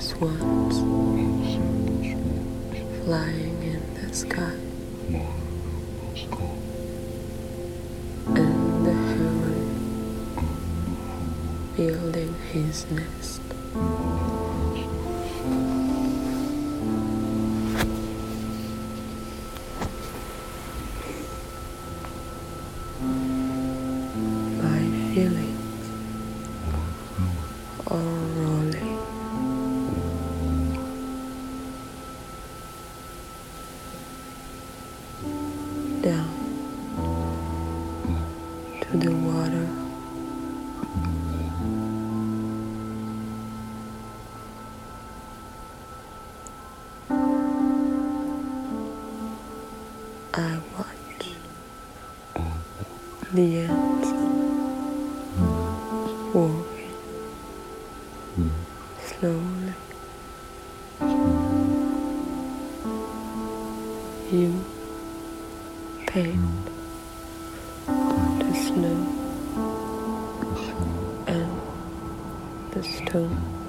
the swans flying in the sky and the heron building his nest. the end. Walking slowly. You paint the snow and the stone.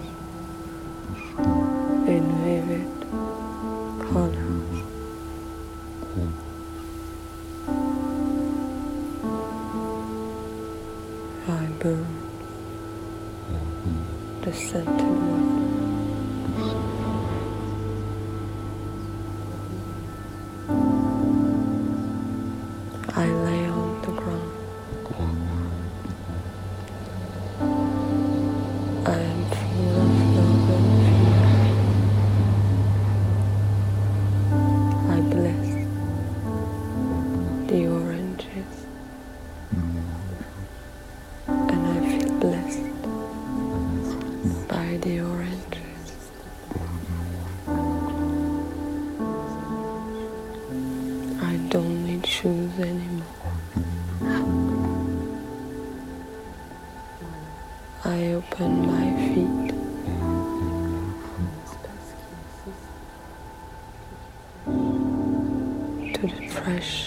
push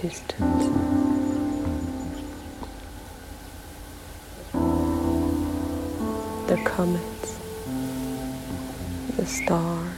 distance. The comets, the stars.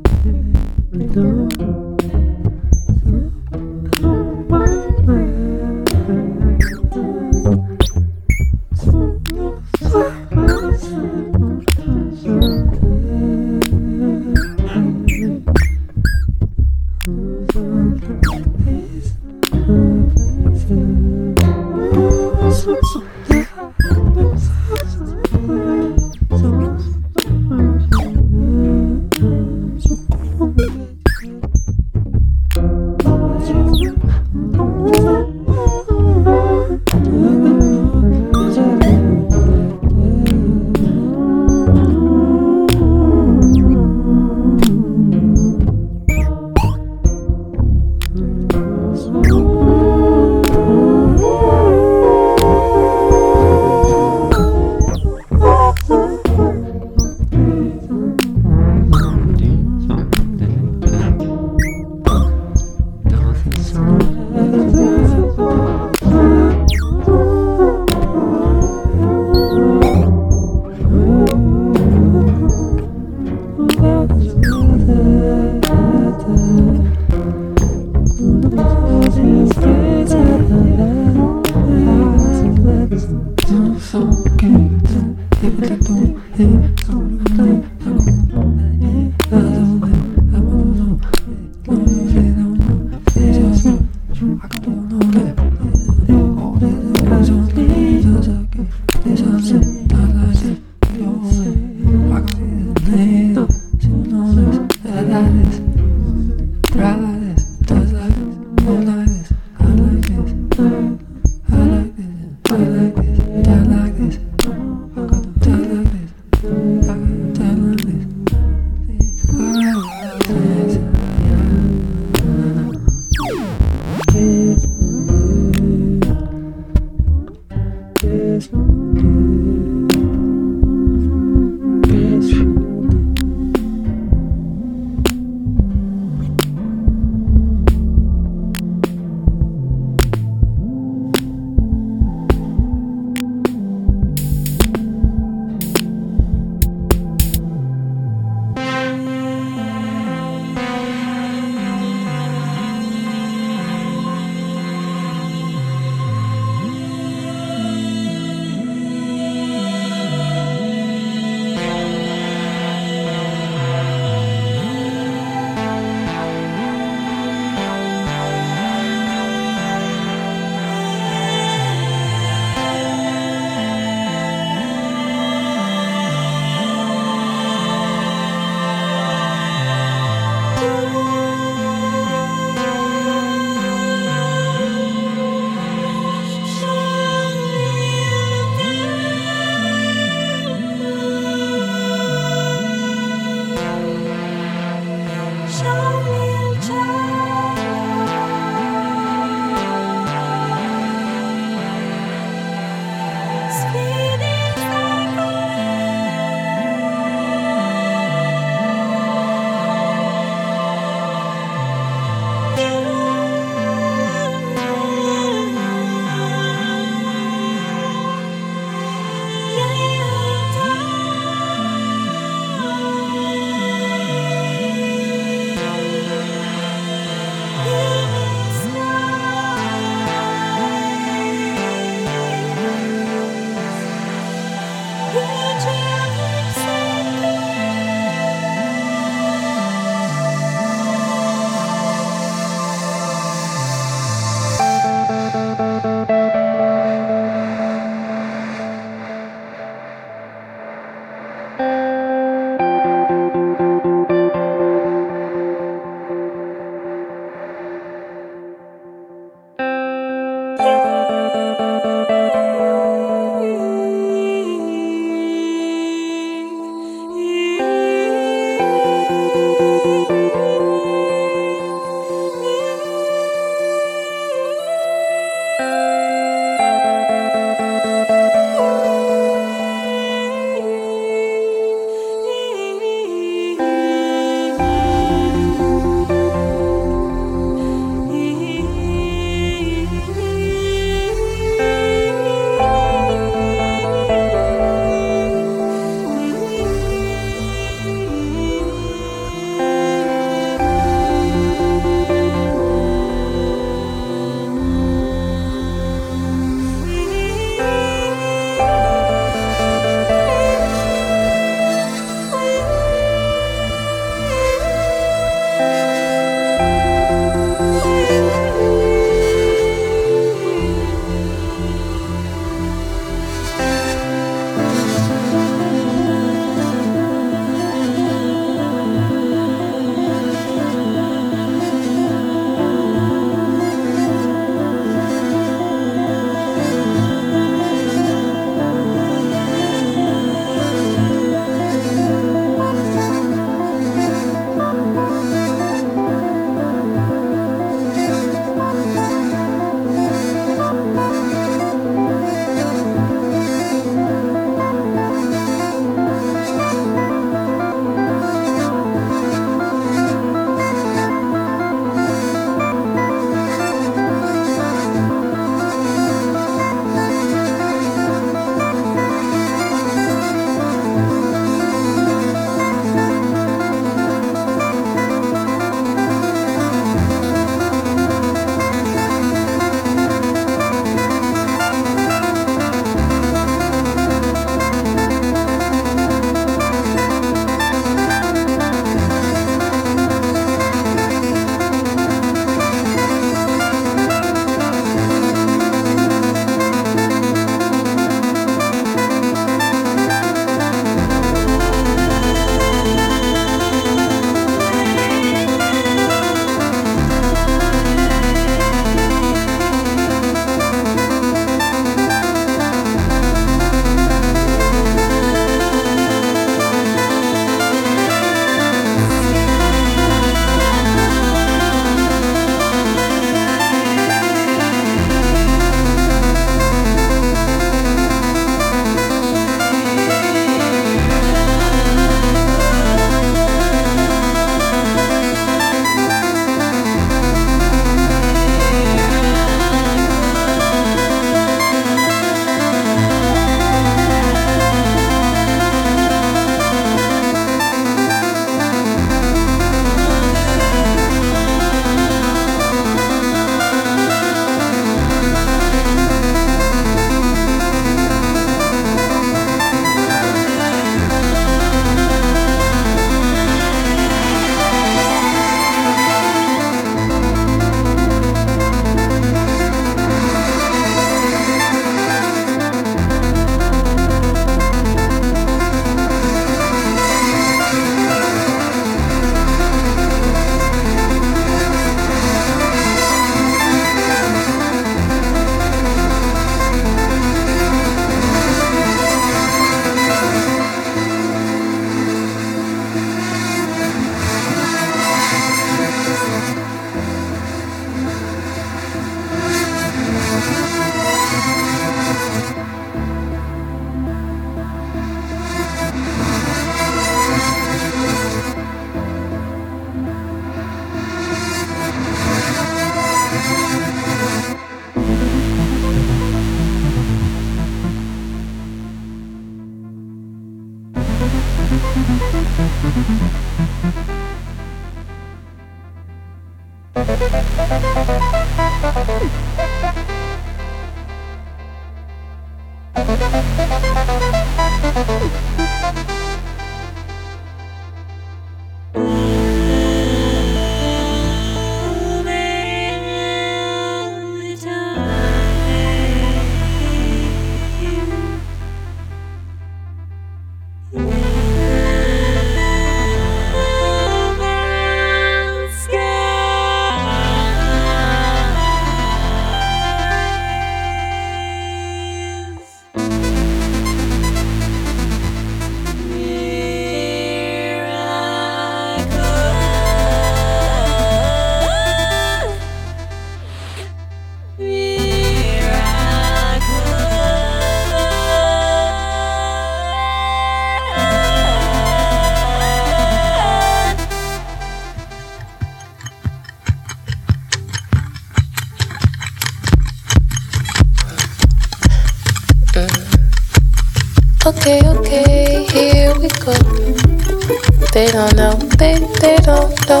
They don't know, they, they don't know.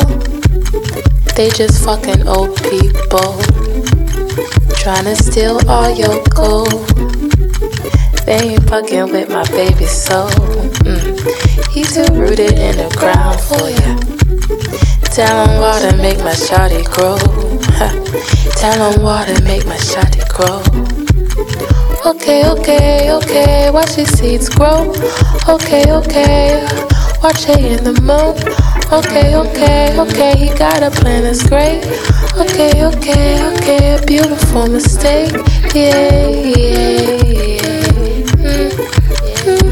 They just fucking old people. Trying to steal all your gold. They ain't fucking with my baby soul. Mm. He's too rooted in the ground for ya. Tell him water make my shawty grow. Tell him water make my shawty grow. Okay, okay, okay, watch these seeds grow. Okay, okay, watch it in the moon. Okay, okay, okay, he got a plan that's great. Okay, okay, okay, a beautiful mistake. Yeah, yeah, yeah. Mm, mm,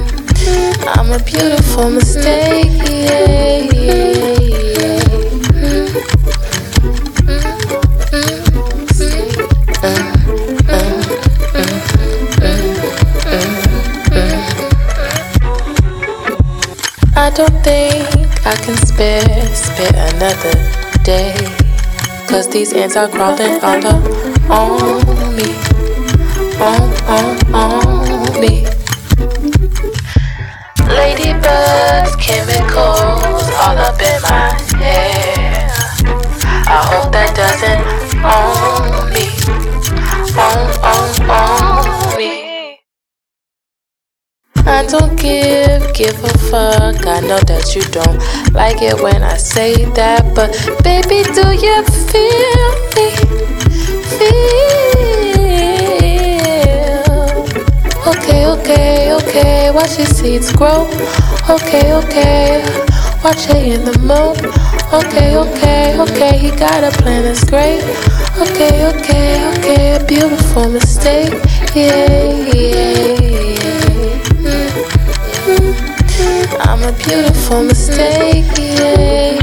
I'm a beautiful mistake. Yeah, yeah. Don't think I can spare, spare another day. Cause these ants are crawling all up on me. On, on, on me. Ladybirds, chemicals all up in my hair. I hope that doesn't own me. On, on, on I don't give, give a fuck. I know that you don't like it when I say that, but baby, do you feel me? Feel. Okay, okay, okay. Watch these seeds grow. Okay, okay. Watch it in the moon. Okay, okay, okay. He got a plan that's great. Okay, okay, okay. Beautiful mistake. Yeah, yeah, I'm a beautiful mistake. Yeah,